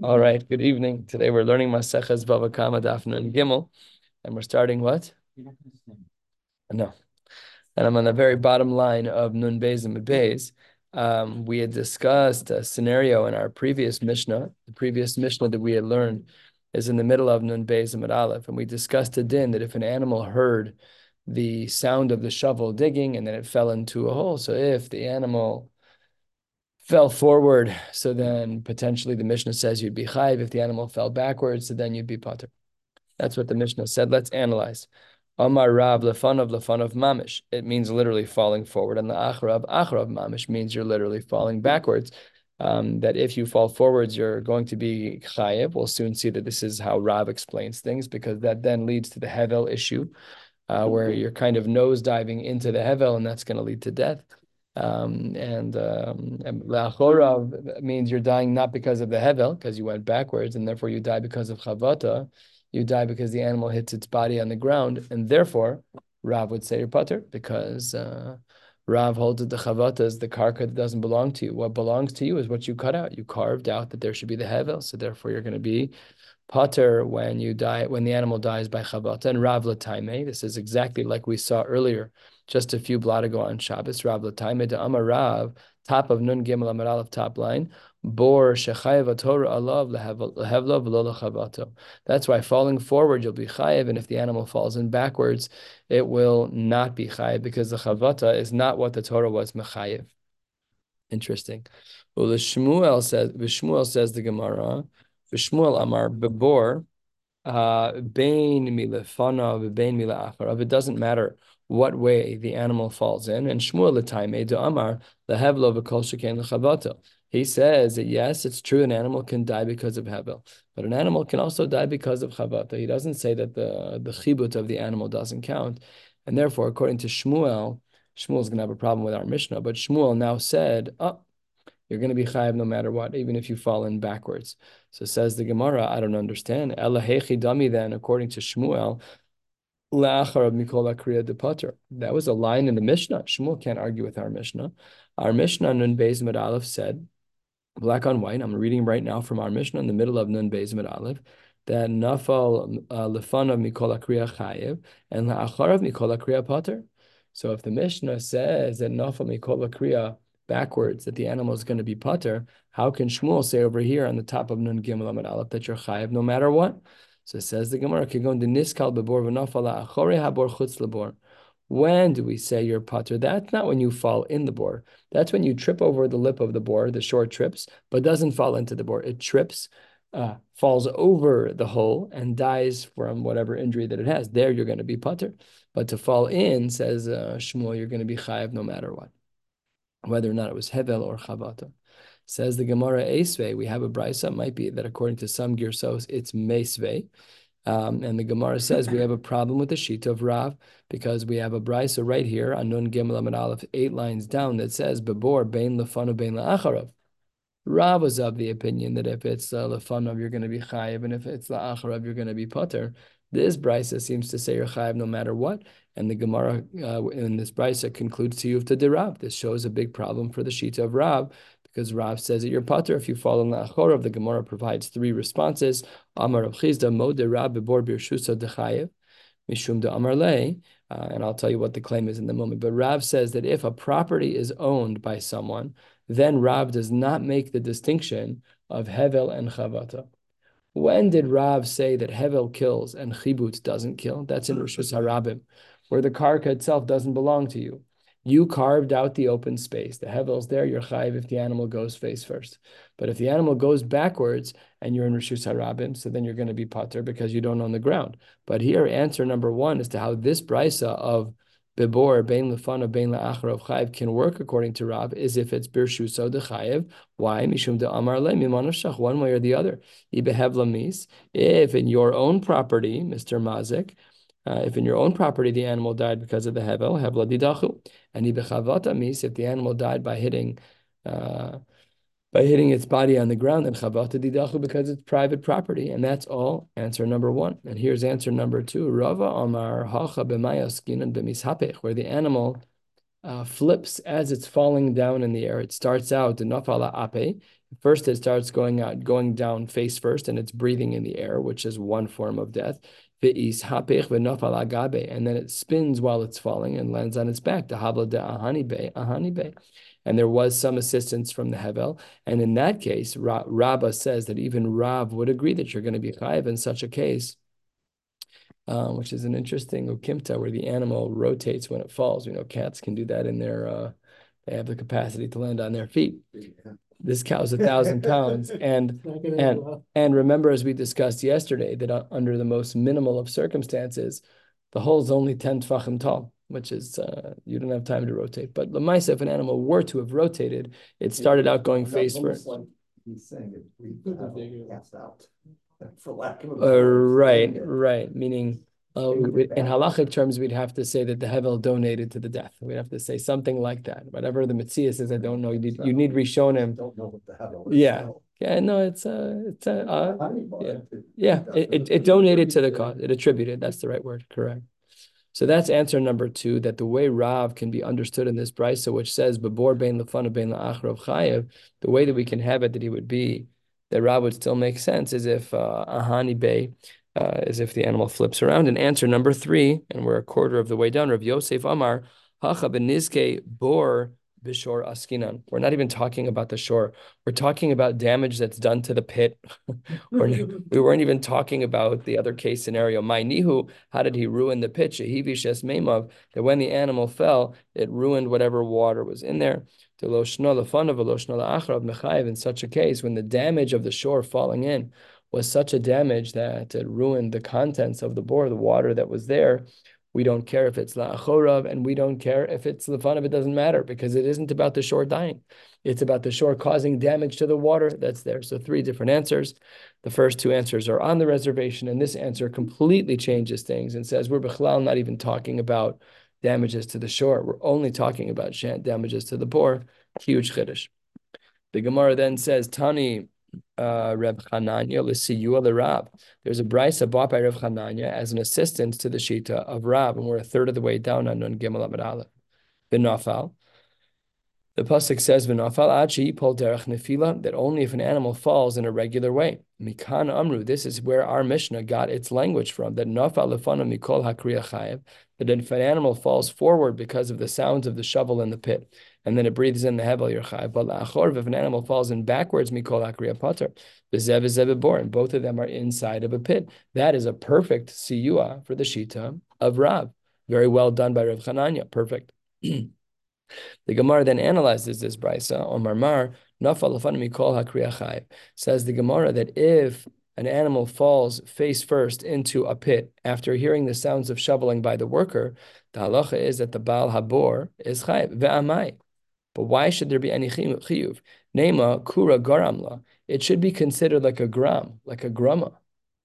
All right, good evening. Today we're learning Maseches Bava Kama Daf Nun Gimel, and we're starting what? No. And I'm on the very bottom line of Nun Beis and Beis. Um, we had discussed a scenario in our previous Mishnah. The previous Mishnah that we had learned is in the middle of Nun Beis and Aleph, and we discussed a din that if an animal heard the sound of the shovel digging and then it fell into a hole, so if the animal fell forward, so then potentially the Mishnah says you'd be chayiv. If the animal fell backwards, so then you'd be potter. That's what the Mishnah said. Let's analyze. Amar Rav lefanav lefanav mamish. It means literally falling forward, and the achrav achrav mamish means you're literally falling backwards. Um, that if you fall forwards, you're going to be chayiv. We'll soon see that this is how Rav explains things, because that then leads to the hevel issue, uh, where you're kind of nose diving into the hevel, and that's going to lead to death. Um, and um, means you're dying not because of the hevel, because you went backwards, and therefore you die because of chavata. You die because the animal hits its body on the ground, and therefore Rav would say you're putter because uh, Rav holds that the chavata is the karka that doesn't belong to you. What belongs to you is what you cut out. You carved out that there should be the hevel, so therefore you're going to be putter when you die when the animal dies by chavata. And Rav Lataime, this is exactly like we saw earlier just a few blot ago on Shabbos, Rav Lataime Amar Rav, top of Nun Gimel Amar Aleph, top line, Bor Shechayev Torah Alav Lehevlav Chavato. That's why falling forward you'll be chayev, and if the animal falls in backwards, it will not be chayev because the chavata is not what the Torah was mechayev. Interesting. Well, the Shmuel says, Shmuel says the Gemara, Shmuel Amar Bebor, uh, Bain Milefana, Bain Mila It doesn't matter what way the animal falls in. And Shmuel Lataime de Amar lehevlo v'kol sheken lechavata. He says that yes, it's true an animal can die because of hevel, but an animal can also die because of chavata. He doesn't say that the the chibut of the animal doesn't count, and therefore, according to Shmuel, Shmuel's going to have a problem with our Mishnah. But Shmuel now said, "Oh, you're going to be chayiv no matter what, even if you fall in backwards." So says the Gemara, I don't understand. Elahechi dami then, according to Shmuel, that was a line in the Mishnah. Shmuel can't argue with our Mishnah. Our Mishnah, Nun Beis Med Aleph, said, black on white, I'm reading right now from our Mishnah in the middle of Nun Beis Med Aleph, that Nafal uh, Lefanav Mikol Kriya Chayev and La'acharav Mikol Kriya Potter. So if the Mishnah says that Nafal Mikol Kriya backwards, that the animal is going to be Potter, how can Shmuel say over here on the top of Nun Gimel Amid Aleph that you're Chayev no matter what? So it says the Gemara, niskal bebor v'nafala achore habor chutz lebor. When do we say you're putter? That's not when you fall in the bore. That's when you trip over the lip of the bore, the short trips, but doesn't fall into the bore. It trips, uh, falls over the hole, and dies from whatever injury that it has. There you're going to be putter. But to fall in, says uh, Shmuel, you're going to be chayiv no matter what, whether or not it was hevel or chavata. Says the Gemara Esve, we have a brisa, might be that according to some girsos, it's Mesve. Um, and the Gemara says we have a problem with the sheet of Rav because we have a brisa right here on Nun Gimel Amid Aleph, eight lines down that says Bebor Bein Lefanu Bein La'acharav. Rav was of the opinion that if it's uh, you're going to be chayiv, and if it's La'acharav, you're going to be putter. This brisa seems to say you're chayiv no matter what, and the Gemara uh, in this brisa concludes to you of the Rav. This shows a big problem for the Shita of Rav because Rav says that you're pater if you fall in the Achorav. The Gemara provides three responses. Amar Rav Chisda Mo de Rav Bebor Birshusa Dechayev Mishum de Amar Le. Uh, and I'll tell you what the claim is in the moment. But Rav says that if a property is owned by someone, then Rav does not make the distinction of Hevel and Chavata. When did Rav say that Hevel kills and Chibut doesn't kill? That's in Rosh Harabim, where the karka itself doesn't belong to you. You carved out the open space. The hevel's there, you're chayiv if the animal goes face first. But if the animal goes backwards and you're in Rishus Harabim, so then you're going to be pater because you don't own the ground. But here, answer number one as to how this brisa of Bebor, Bein Lefana, Bein La'achar of Chayiv can work according to Rab is if it's Birshuso de Chayiv. Why? Mishum de Amar Le, Mimanashach, one way or the other. Ibehev Lamis, if in your own property, Mr. Mazik, uh, if in your own property the animal died because of the hevel, hevla didachu, and ibechavata mis, if the animal died by hitting, uh, by hitting its body on the ground, then chavata didachu because it's private property, and that's all. Answer number one, and here's answer number two. Rava Amar hacha b'mayaskinan b'mishapech, where the animal uh, flips as it's falling down in the air. It starts out the nafala ape, First, it starts going out, going down face first, and it's breathing in the air, which is one form of death. And then it spins while it's falling and lands on its back. the habla de ahoneybe And there was some assistance from the Hevel. And in that case, Rabbah says that even Rav would agree that you're going to be chayiv in such a case, um, which is an interesting ukimta where the animal rotates when it falls. You know, cats can do that in their, uh, they have the capacity to land on their feet. Yeah this cow's a thousand pounds. And and and remember as we discussed yesterday that uh, under the most minimal of circumstances the hole's only 10 tfachim tall which is uh, you don't have time to rotate. But lemaisa if an animal were to have rotated it started out going face first like he's saying it we cast out for lack of a uh, right right. Meaning uh, in halachic terms, we'd have to say that the hevel donated to the death. We'd have to say something like that. Whatever the mitzvah says, I don't know. You need, you need rishonim. Don't know what the hevel. Yeah, yeah. No, it's a, it's a, uh, yeah, yeah. It, it, it donated to the cause. It attributed. That's the right word. Correct. So that's answer number two. That the way Rav can be understood in this brisa, which says "Babor bein lefana bein la'achar chayev," the way that we can have it that he would be that Rav would still make sense is if uh, ahani bay uh, as if the animal flips around. And answer number three, and we're a quarter of the way down, Rav Yosef Amar, Hacha benizke bor bishor askinan. We're not even talking about the shore. We're talking about damage that's done to the pit. we weren't even talking about the other case scenario. My nihu, how did he ruin the pit? Shehivishes memav, that when the animal fell, it ruined whatever water was in there. In such a case, when the damage of the shore falling in was such a damage that it ruined the contents of the bore, the water that was there. We don't care if it's la'achorav, and we don't care if it's lefanav. It doesn't matter because it isn't about the shore dying. It's about the shore causing damage to the water that's there. So three different answers. The first two answers are on the reservation, and this answer completely changes things and says we're bechlal not even talking about damages to the shore. We're only talking about damages to the bore. Huge chiddush. The Gemara then says, Tani uh, Reb Chananya l'siyua l'Rab. There's a brisa bought by Reb Chananya as an assistant to the Shita of Rab, and we're a third of the way down on Nun Gimel Amid Aleph. The pasuk says v'nafal achi pol derech nefila that only if an animal falls in a regular way. Mikan amru. This is where our Mishnah got its language from. That nafal lefana mikol hakriya chayev. That if an animal falls forward because of the sounds of the shovel in the pit, and then it breathes in the hevel yerchai. But la'achor, if an animal falls in backwards, mikol akriya pater, bezev zev both of them are inside of a pit. That is a perfect siyua for the shita of Rav. Very well done by Rav Chananya. Perfect. the Gemara then analyzes this brisa on Marmar. Says the Gemara that if an animal falls face first into a pit after hearing the sounds of shoveling by the worker, the halacha is that the Baal Habor is chayiv. Ve'amai. But why should there be any chiyuv? Nema kura garamla. It should be considered like a gram, like a grama.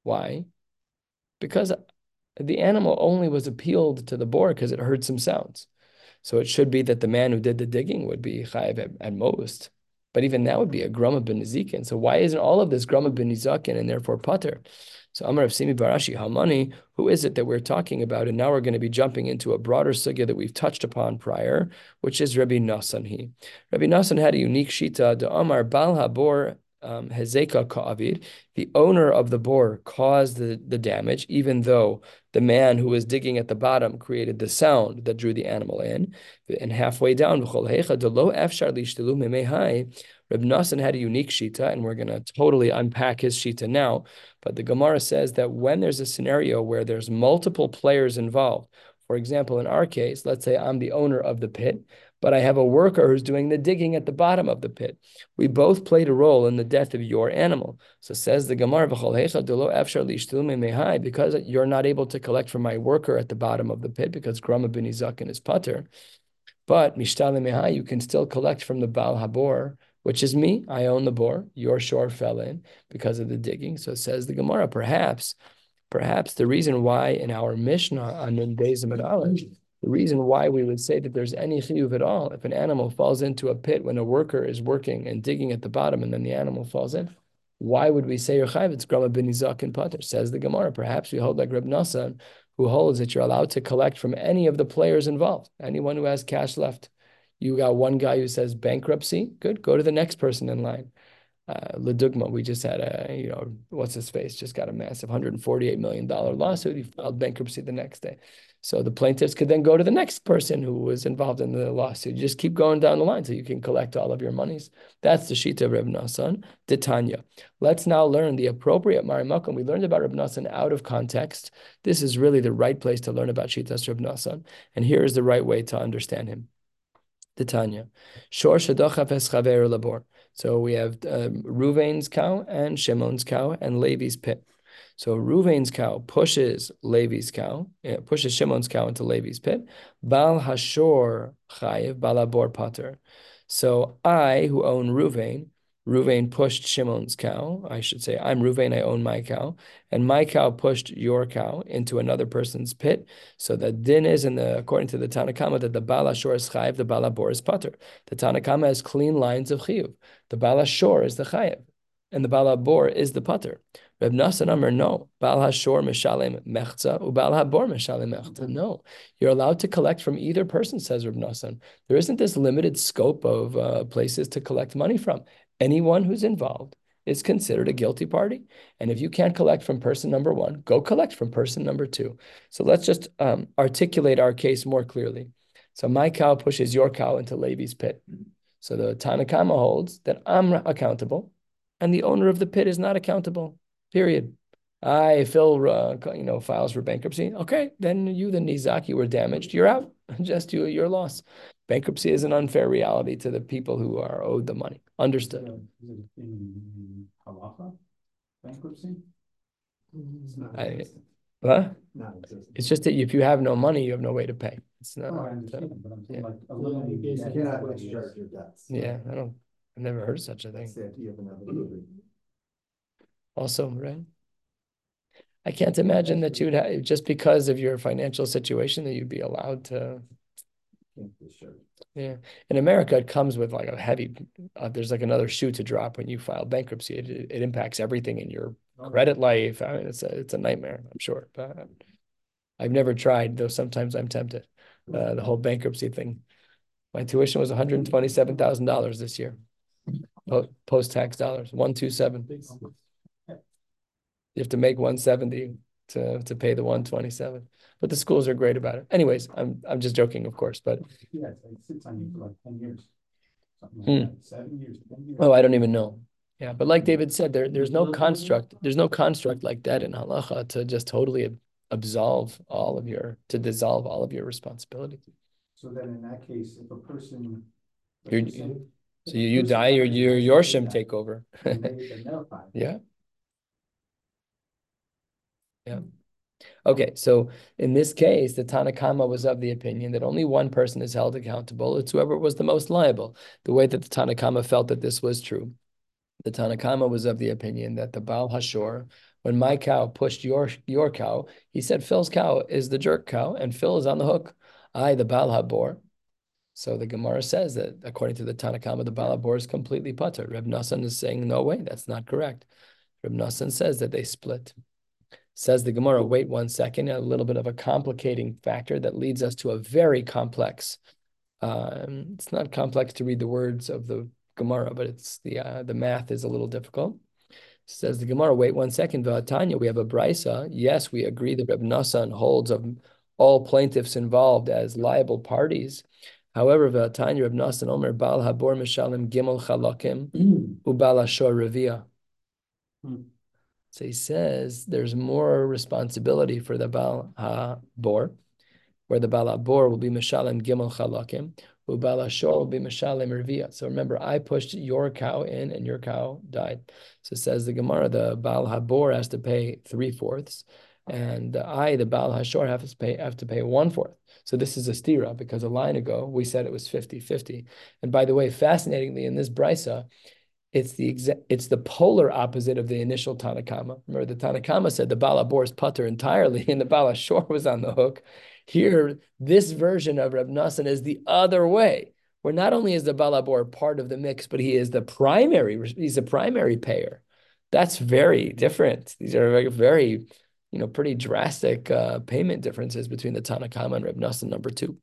Why? Because the animal only was appealed to the boar because it heard some sounds. So it should be that the man who did the digging would be chayiv at, at most. But even that would be a grama ben So why isn't all of this grama ben and therefore pater? So Amar of Shimi bar Ashi Hamani, who is it that we're talking about? And now we're going to be jumping into a broader sugya that we've touched upon prior, which is Rabbi Nasan. Rabbi Nasan had a unique shita, the Amar Bal Habor um, Hezeka the owner of the bore caused the, the damage, even though the man who was digging at the bottom created the sound that drew the animal in. And halfway down, Reb Nassan had a unique shita, and we're going to totally unpack his shita now. But the Gemara says that when there's a scenario where there's multiple players involved, for example, in our case, let's say I'm the owner of the pit, but I have a worker who's doing the digging at the bottom of the pit. We both played a role in the death of your animal. So says the Gemara, because you're not able to collect from my worker at the bottom of the pit because Grama bin Izakin is putter. But mishtale you can still collect from the Baal Habor which is me. I own the bore. Your shore fell in because of the digging. So says the Gemara, perhaps, perhaps the reason why in our Mishnah on days of the reason why we would say that there's any chiyuv at all, if an animal falls into a pit when a worker is working and digging at the bottom and then the animal falls in, why would we say Rechaim? It's Grama bin and Pater. Says the Gemara. Perhaps we hold like Reb Nassan, who holds that you're allowed to collect from any of the players involved, anyone who has cash left. You got one guy who says bankruptcy. Good. Go to the next person in line. uh, Ledugma, we just had a, you know, what's his face, just got a massive $148 million lawsuit. He filed bankruptcy the next day. So the plaintiffs could then go to the next person who was involved in the lawsuit. You just keep going down the line so you can collect all of your monies. That's the Shita of Reb Nassan, Titania. Let's now learn the appropriate Marimakum. We learned about Reb Nassan out of context. This is really the right place to learn about Shitas Reb Nassan. And here is the right way to understand him. Titania. Shor Shadochaf Eschaver Labor. So we have um, Ruvain's cow and Shimon's cow and Levi's pit. So Ruvain's cow pushes Levi's cow, pushes Shimon's cow into Levi's pit. Bal Hashor Chayiv Balabor Pater. So I, who own Ruvain, Ruvain pushed Shimon's cow. I should say, I'm Ruvain, I own my cow. And my cow pushed your cow into another person's pit. So the din is, in the, according to the Tanakhama, that the Bala Shor is chayiv, the Bala Bor is pater. The Tanakhama has clean lines of chiyuv. The Bala Shor is the chayiv, and the Bala Bor is the pater. Reb Nassan Amr, no. Bal Hashor Mishalem Mechza, Ubal Habor Mishalem Mechza. No. You're allowed to collect from either person, says Reb Nassan. There isn't this limited scope of uh, places to collect money from anyone who's involved is considered a guilty party. And if you can't collect from person number one, go collect from person number two. So let's just um, articulate our case more clearly. So my cow pushes your cow into Levi's pit. So the Tanakama holds that I'm accountable and the owner of the pit is not accountable, period. I, Phil, uh, you know, files for bankruptcy. Okay, then you, the Nizaki, were damaged. You're out. Just you, your loss. Bankruptcy is an unfair reality to the people who are owed the money. Understood. Is it in halacha, bankruptcy? I, what? It's just that if you have no money, you have no way to pay. It's not. Oh, I understand, but I'm saying yeah. like eliminating. You that cannot what it discharge your debts. Yeah, I don't. I've never heard of such a thing. It's the idea of inevitability. Also, right? I can't imagine that you'd have just because of your financial situation that you'd be allowed to. Yeah, in America, it comes with like a heavy. Uh, there's like another shoe to drop when you file bankruptcy. It, it, impacts everything in your credit life. I mean, it's a it's a nightmare. I'm sure, but I've never tried. Though sometimes I'm tempted. Uh, the whole bankruptcy thing. My tuition was one hundred twenty-seven thousand dollars this year, post-tax dollars. One two seven. You have to make one seventy to to pay the one twenty-seven. But the schools are great about it. Anyways, I'm I'm just joking, of course. But Yeah, like it sits on you for like ten years. Something Hmm. like that, seven years, ten years. oh, I don't even know. Yeah, but like David said, there there's no construct. There's no construct like that in halacha to just totally absolve all of your to dissolve all of your responsibilities. So then in that case, if a person. let's You're- just say- if So you you die or your your person shim take over. and they- they're notified. Yeah. Yeah. Okay, so in this case, the Tanakama was of the opinion that only one person is held accountable. It's whoever was the most liable. The way that the Tanakama felt that this was true. The Tanakama was of the opinion that the Baal Hashor, when my cow pushed your your cow, he said Phil's cow is the jerk cow, and Phil is on the hook. I, the Baal Habor. So the Gemara says that according to the Tanakama, the Baal Habor is completely putter. Reb Nassan is saying, no way, that's not correct. Reb Nassan says that they split. Says the Gemara, wait one second, a little bit of a complicating factor that leads us to a very complex. Um, it's not complex to read the words of the Gemara, but it's the uh, the math is a little difficult. Says the Gemara, wait one second, Tanya, we have a brisa. Yes, we agree that Reb Nassan holds of all plaintiffs involved as liable parties. However, Tanya Reb Nassan Omer Bal Habor Mishalim Gimel Chalakim Ubal Ashor Revia. So he says there's more responsibility for the Baal HaBor, where the Baal HaBor will be Mishalem Gimel Chalakim, Ubal Ashor will be Mishalem Revia. So remember, I pushed your cow in and your cow died. So says the Gemara, the Baal HaBor has to pay three fourths, and I, the Baal HaShor, have to pay have to pay one fourth. So this is a stira because a line ago we said it was 50-50. And by the way, fascinatingly, in this brisa, it's the exact it's the polar opposite of the initial Tanakama. Remember, the Tanakama said the Bala Bor's putter entirely, and the Bala Shor was on the hook. Here, this version of Reb Nassan is the other way, where not only is the Bala Bor part of the mix, but he is the primary, he's the primary payer. That's very different. These are very, very you know, pretty drastic uh, payment differences between the Tanakama and Reb Nassan number two.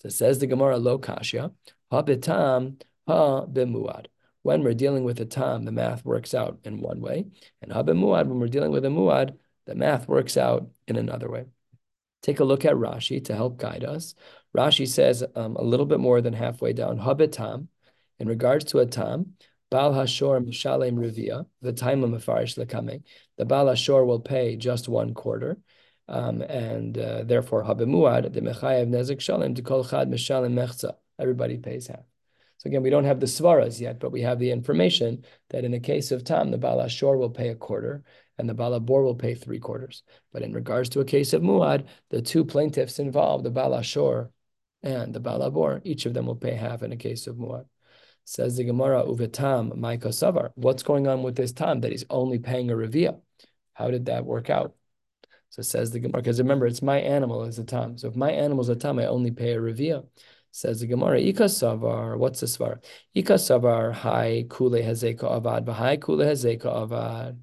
So it says the Gemara lo kashya, ha bitam, ha bimuad. When we're dealing with a tam, the math works out in one way, and haba muad, when we're dealing with a muad, the math works out in another way. Take a look at Rashi to help guide us. Rashi says um, a little bit more than halfway down, habitam, in regards to a tam, Bal Hashor Mishalem Rivia, the time of Mefarish Lekame. The Bal Hashor will pay just one quarter. Um, and uh, therefore, Habimuad, the Mechayev Nezik Shalem, to Kol Chad Mishalem Mechza. Everybody pays half. So again, we don't have the svaras yet, but we have the information that in the case of Tam, the Bala Shor will pay a quarter and the Bala Bor will pay three quarters. But in regards to a case of Muad, the two plaintiffs involved, the Bala Shor and the Bala Bor, each of them will pay half in a case of Muad. Says the Gemara, Uvetam, Maiko Savar. What's going on with this Tam that he's only paying a Revia? How did that work out? So says the Gemara, because remember, it's my animal is a Tam. So if my animal is a Tam, I only pay a Revia. Says the Gemara, Ika Savar, what's the Svar? Ika Savar, Hai Kule Hazeka Avad, Bahai Kule Hazeka Avad.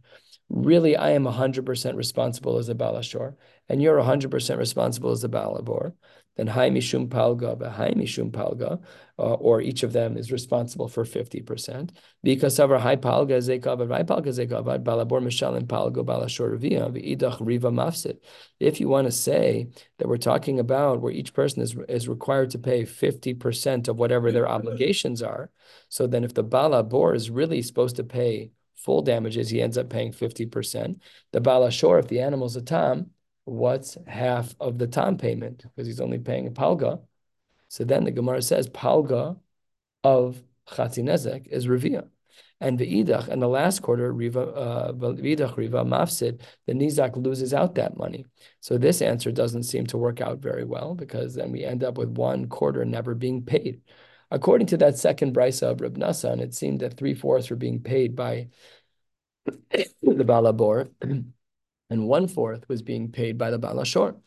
Really, I am 100% responsible as a Balashor, and you're 100% responsible as a Balabor then Hai Mishum Palga, Hai Mishum Palga, uh, or each of them is responsible for 50%. Because of our Hai Palga Zekavad, Hai Palga Zekavad, Balabor Mishalim Palga, Balashor Idach Riva Mafsid. If you want to say that we're talking about where each person is, is required to pay 50% of whatever their obligations are, so then if the Balabor is really supposed to pay full damages, he ends up paying 50%. The Balashor, if the animal's a tam, what's half of the tam payment because he's only paying a palga. So then the Gemara says palga of chatinezek is revia. And idach and the last quarter, riva, uh, v'idach riva mafsid, the nizak loses out that money. So this answer doesn't seem to work out very well because then we end up with one quarter never being paid. According to that second brisa of Reb it seemed that three fourths were being paid by the balabor and one fourth was being paid by the Balashor.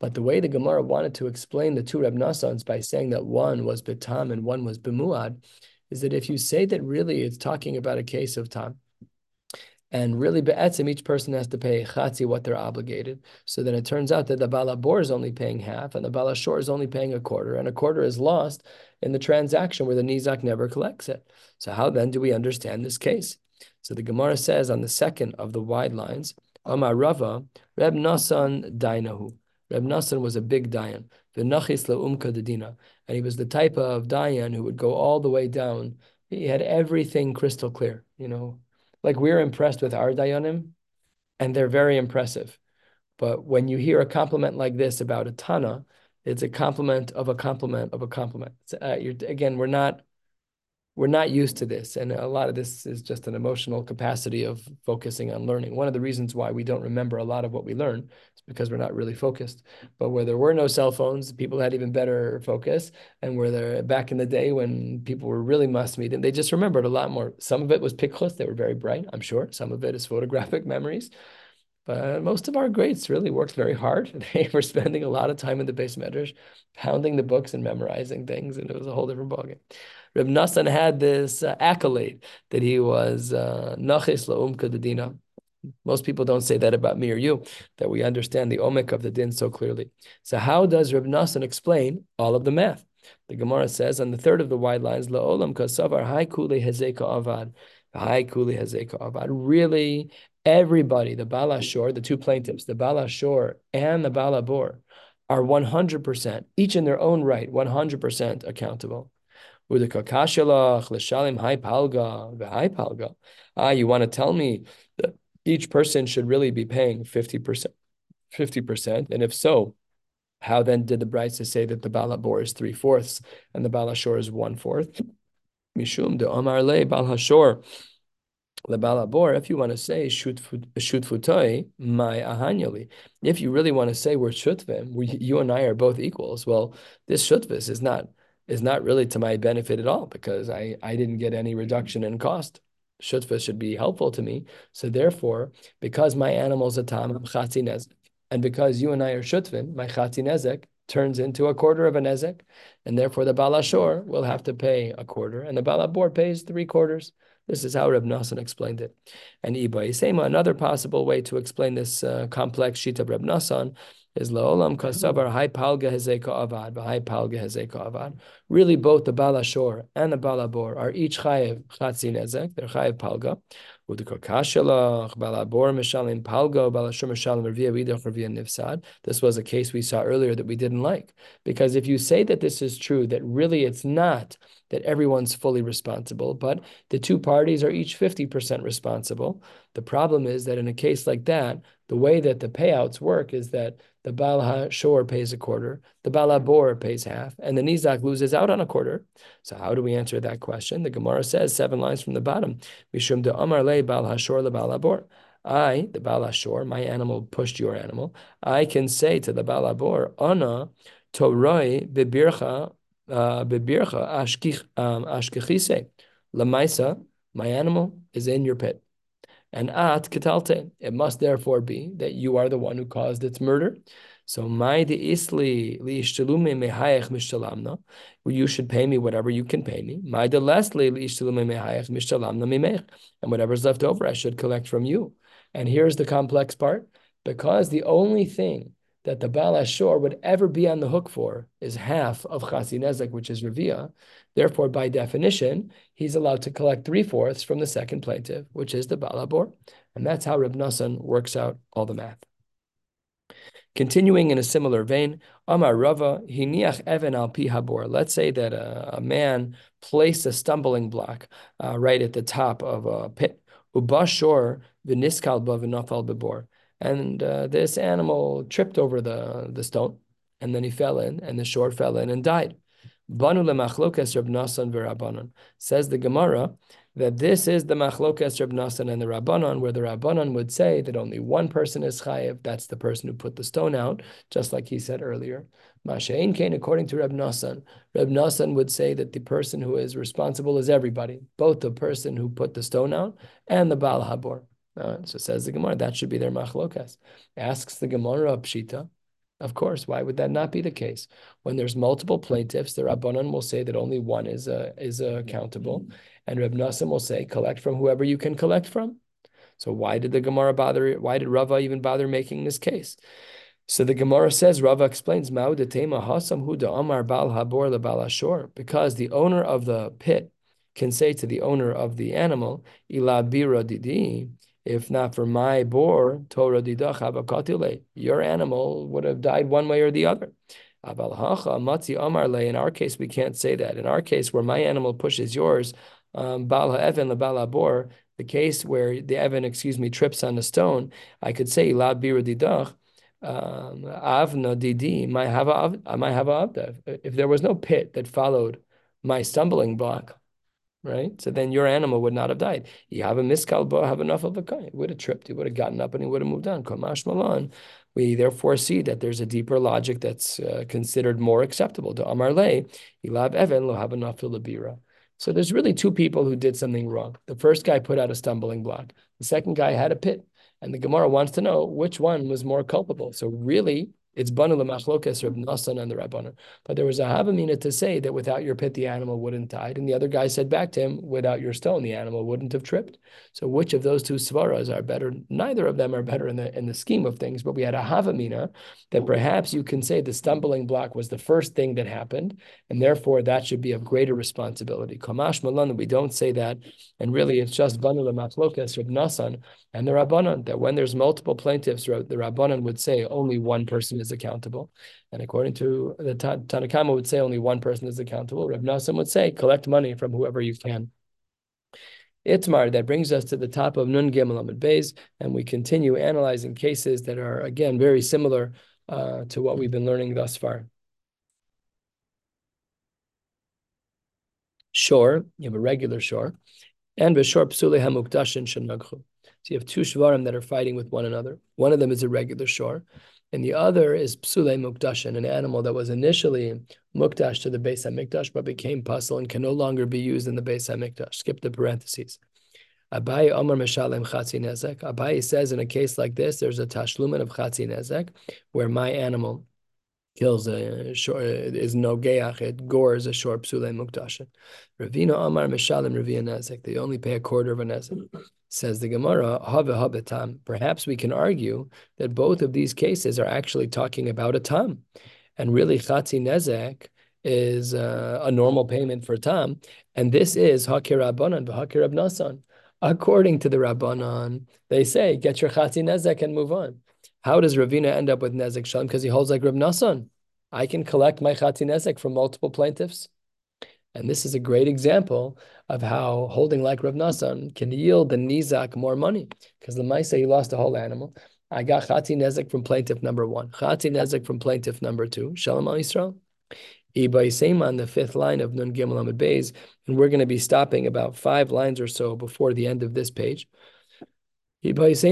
But the way the Gemara wanted to explain the two Reb Nassans by saying that one was Betam and one was Bemuad is that if you say that really it's talking about a case of Tam, and really, be'etzim, each person has to pay chatzi what they're obligated. So then it turns out that the balabor is only paying half, and the balashor is only paying a quarter, and a quarter is lost in the transaction where the nizak never collects it. So how then do we understand this case? So the Gemara says on the second of the wide lines, Amar Rava, Reb Nasan Dainahu. Reb Nasan was a big Dayan. V'nachis le'umka dedina. And he was the type of Dayan who would go all the way down. He had everything crystal clear, you know. Like we're impressed with our Dayanim, and they're very impressive. But when you hear a compliment like this about a Tana, it's a compliment of a compliment of a compliment. Uh, again, we're not we're not used to this. And a lot of this is just an emotional capacity of focusing on learning. One of the reasons why we don't remember a lot of what we learn is because we're not really focused. But where there were no cell phones, people had even better focus. And where they're back in the day when people were really must meet, and they just remembered a lot more. Some of it was pikchus, they were very bright, I'm sure. Some of it is photographic memories. But most of our greats really worked very hard. They were spending a lot of time in the beis medrash, pounding the books and memorizing things, and it was a whole different ballgame. Reb Nassan had this uh, accolade that he was uh, nachis la'umka dedina. Most people don't say that about me or you, that we understand the omek of the din so clearly. So how does Reb Nassan explain all of the math? The Gemara says on the third of the wide lines, la'olam kasavar hai kuli hezeka avad, hai kuli hezeka avad. Really, everybody, the Balashor, the two plaintiffs, the Balashor and the Balabor, are 100%, each in their own right, 100% accountable. Ah, you want to tell me that each person should really be paying 50%, 50%? And if so, how then did the brisa say that the Balabor is three fourths and the Balashor is one fourth? Mishum de Omar le Balashor lebalabor, if you want to say shutfutoi, my ahanyali, if you really want to say we're shutvim, we, you and I are both equals. Well, this shutvis is not is not really to my benefit at all because I I didn't get any reduction in cost. Shutvis should be helpful to me. So therefore, because my animal's a tam, I'm and because you and I are shutvim, my chati nezek turns into a quarter of a nezek, and therefore the balashor will have to pay a quarter, and the balabor pays three quarters. This is how Reb Nassan explained it. And Iba Yisema, another possible way to explain this uh, complex sheet of Reb Nassan is laolam kasavar hai palga hezeka avad v'hai palga hezeka avad. Really, both the balashor and the balabor are each chayev chatzin ezek. They're chayev palga. This was a case we saw earlier that we didn't like. Because if you say that this is true, that really it's not that everyone's fully responsible, but the two parties are each 50% responsible. The problem is that in a case like that, the way that the payouts work is that the Baal HaShor pays a quarter, the Baal HaBor pays half, and the Nizak loses out on a quarter. So how do we answer that question? The Gemara says, seven lines from the bottom, Mishum de Amar Le Baal HaShor le Baal HaBor. I, the Baal HaShor, my animal pushed your animal, I can say to the Baal HaBor, Ana Toroi bebircha uh, bebircha um, ashkechise. Lamaisa, my animal is in your pit and at katalte. It must therefore be that you are the one who caused its murder. So my li mehayach mishtalamna. You should pay me whatever you can pay me. My li mehayach mishtalamna mimech. And whatever's left over, I should collect from you. And here's the complex part. Because the only thing that the Baal Ashur would ever be on the hook for is half of Chasinezek, which is Revia. Therefore, by definition, he's allowed to collect three fourths from the second plaintiff, which is the Baal Habor. And that's how Reb Nassan works out all the math. Continuing in a similar vein, Amar Rava, Hiniach Evan al Pi Habor. Let's say that a, a man placed a stumbling block uh, right at the top of a pit. Ubashor v'niskal ba v'nafal bebor and uh, this animal tripped over the, the stone, and then he fell in, and the shore fell in and died. Banu lemachlokas Reb Nasan. Says the Gemara that this is the machlokas Reb Nasan and the Rabbanon, where the Rabbanon would say that only one person is chayiv. That's the person who put the stone out, just like he said earlier. Mashain Kain, according to Reb Nasan, Reb Nasan would say that the person who is responsible is everybody, both the person who put the stone out and the Baal Habor. Uh, so says the Gemara, that should be their machlokas. Asks the Gemara of Pshita, of course, why would that not be the case? When there's multiple plaintiffs, the Rabbanan will say that only one is uh, is uh, accountable, and Reb Nassan will say, collect from whoever you can collect from. So why did the Gemara bother? Why did Rava even bother making this case? So the Gemara says, Rava explains, Ma'u hasam huda amar bal habor lebal ashor, because the owner of the pit can say to the owner of the animal, ila bira didi, if not for my bor, Torah didach your animal would have died one way or the other. Abalhacha matzi amarle. In our case, we can't say that. In our case, where my animal pushes yours, um, Bal ha'even lebal bor, the case where the Evan, excuse me, trips on the stone, I could say la bira didach, um, avna didi, my hava avda. If there was no pit that followed my stumbling block, right? So then your animal would not have died. You have a miskal, but have enough of a kind. It would have tripped. He would have gotten up and he would have moved on. Kamash malan. We therefore see that there's a deeper logic that's uh, considered more acceptable to Amar Le. Ilav Evan lo. So there's really two people who did something wrong. The first guy put out a stumbling block. The second guy had a pit. And the Gemara wants to know which one was more culpable. So really, it's banu lemachlokas Reb Nasan and the Rabbanon. But there was a Havamina to say that without your pit, the animal wouldn't died. And the other guy said back to him, without your stone, the animal wouldn't have tripped. So which of those two svaras are better? Neither of them are better in the in the scheme of things. But we had a Havamina that perhaps you can say the stumbling block was the first thing that happened, and therefore that should be of greater responsibility. Kamash Malan, we don't say that, and really it's just banu lemachlokas Reb Nasan and the Rabbanon, that when there's multiple plaintiffs, the Rabbanon would say only one person is accountable. And according to the Tanakama would say only one person is accountable. Reb Nassan would say collect money from whoever you can. Itmar, that brings us to the top of Nun Gimel Amid Beis, and we continue analyzing cases that are, again, very similar uh, to what we've been learning thus far. Shore, you have a regular shore, and Beshor Psule Hamukdashin Shanagchu. So you have two shvarim that are fighting with one another. One of them is a regular shore, and the other is psule mukdashin, an animal that was initially mukdash to the Beis Hamikdash, but became pasul and can no longer be used in the Beis Hamikdash. Skip the parentheses. Abai Omar Meshalem Chatzi Nezek. Abai says in a case like this, there's a tashlumen of Chatzi Nezek, where my animal kills a short is no geach, it gores a short psule mukdashin. Ravina Amar Mishalim Revia Nezek. They only pay a quarter of a nezek. Says the Gemara, Have Habetam. Perhaps we can argue that both of these cases are actually talking about a tam. And really, Chatzi Nezek is uh, a normal payment for tam. And this is Hakir Rabbanan, Hakir Nasan. According to the Rabbanan, they say, get your Chatzi Nezek and move on. How does Ravina end up with Nezek Shalom? Because he holds like Rab Nasan. I can collect my Chatzi Nezek from multiple plaintiffs. And this is a great example of how holding like Rav Nasan can yield the Nizak more money. Because the Maisa, he lost a whole animal. I got Chati Nezek from plaintiff number one, Chati Nezek from plaintiff number two. Shalom Al Yisrael. Abai on the fifth line of Nun Gimel Amid Beis, and we're going to be stopping about five lines or so before the end of this page. Perhaps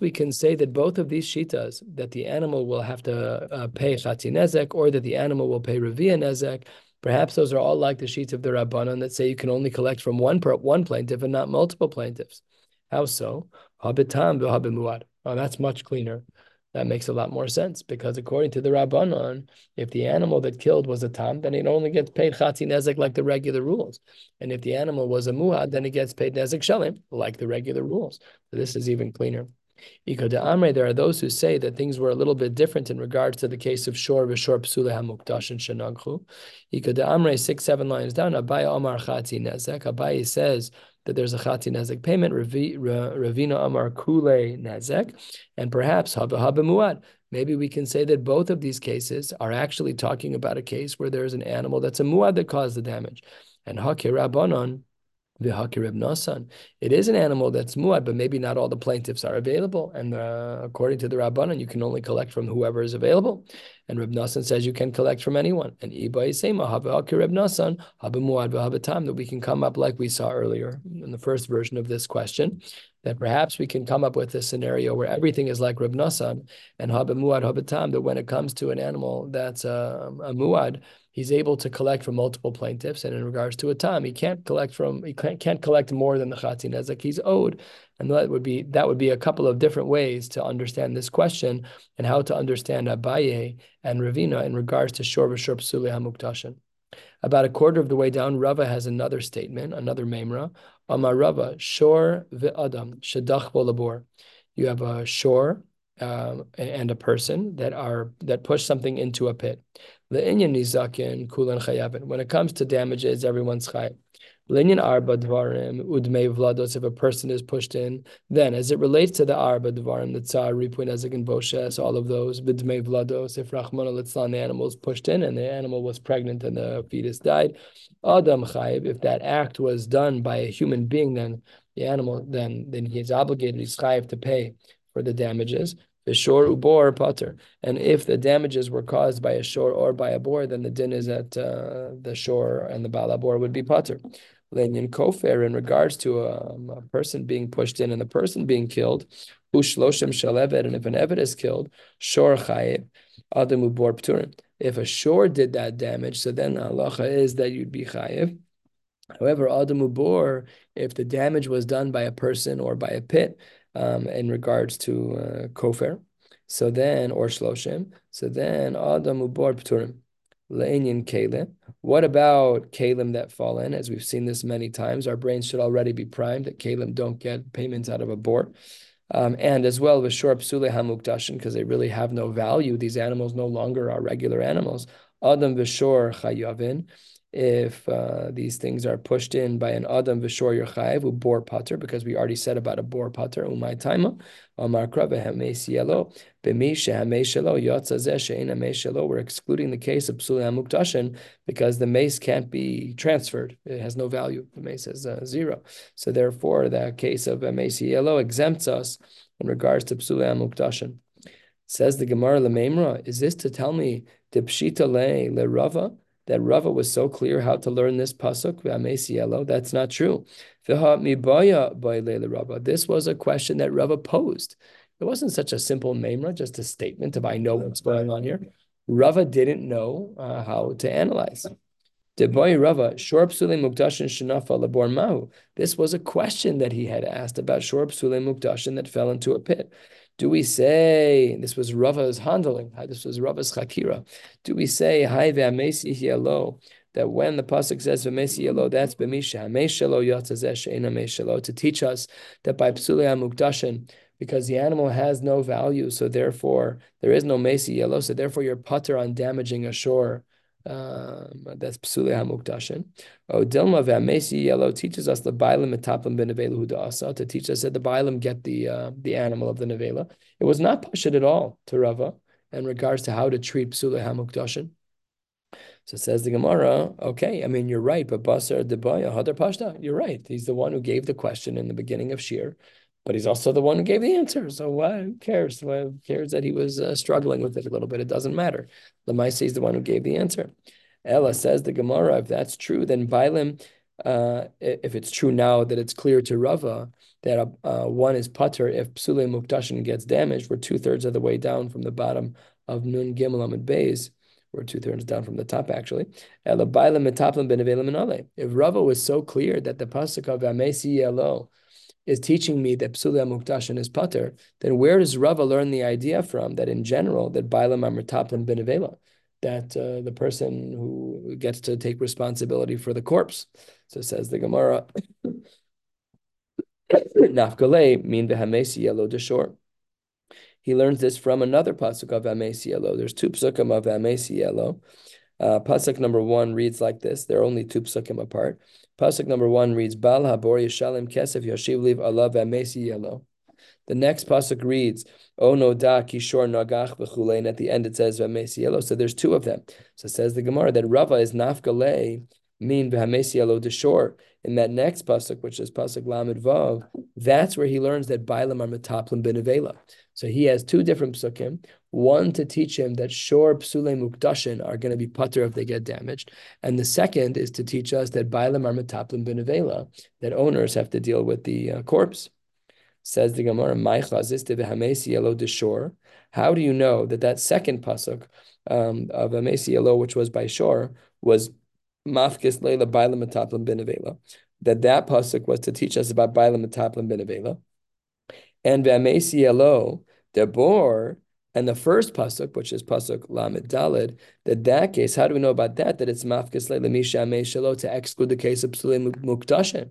we can say that both of these shitas, that the animal will have to uh, pay chatinezek or that the animal will pay revia nezek. Perhaps those are all like the sheets of the rabbanon that say you can only collect from one per, one plaintiff and not multiple plaintiffs. How so? Habitam. Oh, that's much cleaner. That makes a lot more sense because according to the Rabbanon, if the animal that killed was a tam, then it only gets paid chati nezek like the regular rules. And if the animal was a muad, then it gets paid nezek shalim like the regular rules. So this is even cleaner. Amre, there are those who say that things were a little bit different in regards to the case of Shor v'Shor Psule HaMukdash and Shenagchu. Amre, six, seven lines down, Abai Omar Chati Nezek. Abai says that there's a Chati Nezek payment, Ravina Amar Kule Nezek, and perhaps Haba Haba Muad. Maybe we can say that both of these cases are actually talking about a case where there's an animal that's a muad that caused the damage. And It is an animal that's muad, but maybe not all the plaintiffs are available. And uh, according to the Rabbanan, you can only collect from whoever is available. And Reb Nassan says you can collect from anyone. And Iba is saying, Reb Nassan, muad time that we can come up like we saw earlier in the first version of this question, that perhaps we can come up with a scenario where everything is like Reb Nassan and Haba muad habatam, that when it comes to an animal that's a, a muad, he's able to collect from multiple plaintiffs. And in regards to a tam, he can't collect from he can't, can't collect more than the chatzin nezek he's owed. And that would be that would be a couple of different ways to understand this question and how to understand Abaye and Ravina in regards to shor v'shor psuli hamuktashin. About a quarter of the way down, Rava has another statement, another memra. Amar Rava, shor v'adam shadach bolabor. You have a shore um, and a person that are that push something into a pit. Le'inyan nizakin kulan chayavin. When it comes to damages, everyone's chayav. Linyan arba dvarim udmei vlados. If a person is pushed in, then as it relates to the arba dvarim, the tsar, ripui, nezek, and boshes, all of those b'dmei vlados. If Rahman al the animal is pushed in and the animal was pregnant and the fetus died, adam chayiv. If that act was done by a human being, then the animal, then then he is obligated, he's chayiv to pay for the damages. The shore ubor potter. And if the damages were caused by a shore or by a bor, then the din is that uh, the shore and the balabor would be potter. Lenyan kofer in regards to a, um, a, person being pushed in and the person being killed, ushloshim shalevet, and if an evet is killed, shor chayiv, adam ubor pturim. If a shore did that damage, so then the halacha is that you'd be chayiv. However, adam ubor, if the damage was done by a person or by a pit, um, in regards to uh, kofer. So then, or shloshim. So then, adam ubor pturim. Le'inyan kalim. What about kalim that fall in? As we've seen this many times, our brains should already be primed that kalim don't get payments out of a bor. Um, and as well with shor psule hamukdashin, because they really have no value. These animals no longer are regular animals. Adam v'shor chayavin if uh, these things are pushed in by an adam v'shor yerchayev who bor pater, because we already said about a bor pater umay taima amar krava hamesielo b'mi shehameshelo yotzazeh she'in hameshelo. We're excluding the case of psuli hamukdashin because the mace can't be transferred; it has no value. The mace is uh, zero, so therefore the case of hamesielo exempts us in regards to psuli hamukdashin. Says the Gemara Lememra, is this to tell me the pshita le le Rava? That Rava was so clear how to learn this pasuk. That's not true. This was a question that Rava posed. It wasn't such a simple memra, just a statement of I know what's going on here. Rava didn't know uh, how to analyze. This was a question that he had asked about Shor Psule Mukdashin that fell into a pit. Do we say this was Rava's handling? This was Rava's chakira. Do we say Hai ve'amesi hialo that when the pasuk says v'mesi hialo, that's b'misha hameshalo yotzazeh she'ena meshalo to teach us that by psulei hamukdashin because the animal has no value, so therefore there is no mesi yellow, so therefore you're putter on damaging a shore. Um, that's psule hamukdashin. Oh, Dilma v'amesi yellow teaches us the bailam etaplim ben nevela to teach us that the bailam get the uh, the animal of the nevela. It was not pashit at all to Rava in regards to how to treat psule hamukdashin. So says the Gemara, okay, I mean, you're right, but Basar Debaya Hadar Pashta, you're right. He's the one who gave the question in the beginning of Shir but he's also the one who gave the answer. So why, who cares? Who cares that he was uh, struggling with it a little bit? It doesn't matter. Lamaisi is the one who gave the answer. Ella says the Gemara, if that's true, then Bailim, uh, if it's true now that it's clear to Rava that uh, one is patur if Psule Muktashin gets damaged, we're two thirds of the way down from the bottom of Nun Gimel Amid Bays. We're two thirds down from the top, actually. If Rava was so clear that the pasuk of Amesi Elo is teaching me that Psulia Mukdashin is Pater, then where does Rava learn the idea from that in general, that Bailam Amrtapan Benevela, that uh, the person who gets to take responsibility for the corpse? So says the Gemara, Nafkale mean Behamesi Yelo Deshor. He learns this from another pasuk of Amesi Yelo. There's two psukim of Amesi Yelo. Uh, pasuk number one reads like this. They're only two psukim apart. Pasuk number one reads, Bal habor yishalim kesef yashiv liv alav amesi yelo. The next pasuk reads, O no da kishor nagach v'chulei, and at the end it says v'amesi yelo. So there's two of them. So says the Gemara that Rava is nafgalei, mean v'hamesi yelo deshor. In that next pasuk, which is pasuk lamed vav, that's where he learns that bailam are metaplim benevela. So he has two different psukim. One to teach him that shor psule mukdashin are going to be patur if they get damaged, and the second is to teach us that bailam are metaplim benevela, that owners have to deal with the uh, corpse. Says the Gemara, shor. How do you know that that second pasuk um, of Amesi Elo, which was by shore, was mafkis leila bailam metaplim benevela? That that pasuk was to teach us about bailam metaplim benevela. And V'amesi Elo, Debor, and the first pasuk, which is pasuk lamed dalid, that that case, how do we know about that? That it's mafkis le'lemisha shelo to exclude the case of psulim mukdashin.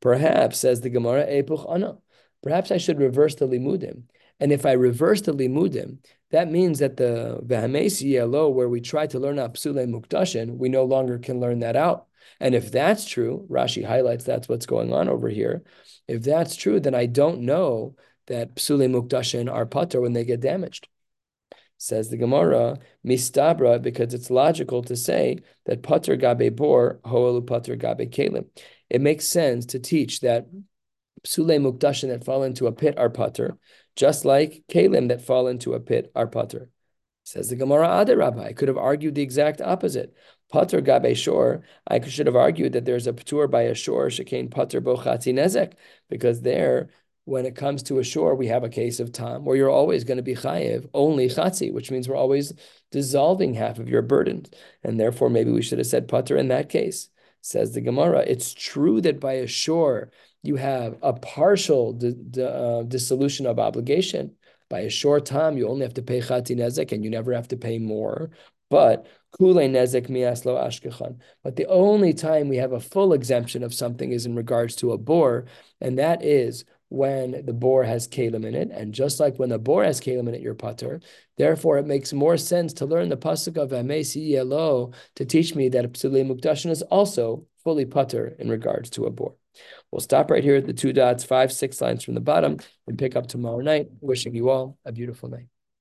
Perhaps, says the Gemara, epuch ana. Perhaps I should reverse the limudim. And if I reverse the limudim, that means that the v'hamesi elo, where we try to learn out psule mukdashin, we no longer can learn that out. And if that's true, Rashi highlights that's what's going on over here. If that's true, then I don't know that psule mukdashin are pater when they get damaged. Says the Gemara, mistabra, because it's logical to say that pater gabe bor, hoelu pater gabe kalim. It makes sense to teach that psule mukdashin that fall into a pit are pater, just like kalim that fall into a pit are pater. Says the Gemara, Rabbi, I could have argued the exact opposite. Pater gabe shore, I should have argued that there's a patur by a shore, shekain pater bochati nezek, because there, when it comes to a shore, we have a case of tam where you're always going to be chayiv, only chatzi, which means we're always dissolving half of your burden. And therefore, maybe we should have said pater in that case. Says the Gemara, it's true that by a shore, you have a partial di- di- uh, dissolution of obligation by a shor tam, you only have to pay chati nezek and you never have to pay more. But kule nezek miaslo ashkechan. But the only time we have a full exemption of something is in regards to a bor, and that is when the bor has kalim in it. And just like when the bor has kalim in it, you're patur. Therefore, it makes more sense to learn the pasuk of Amesi Yelo to teach me that Psule is also fully patur in regards to a bor. We'll stop right here at the two dots, five, six lines from the bottom, and pick up tomorrow night. Wishing you all a beautiful night.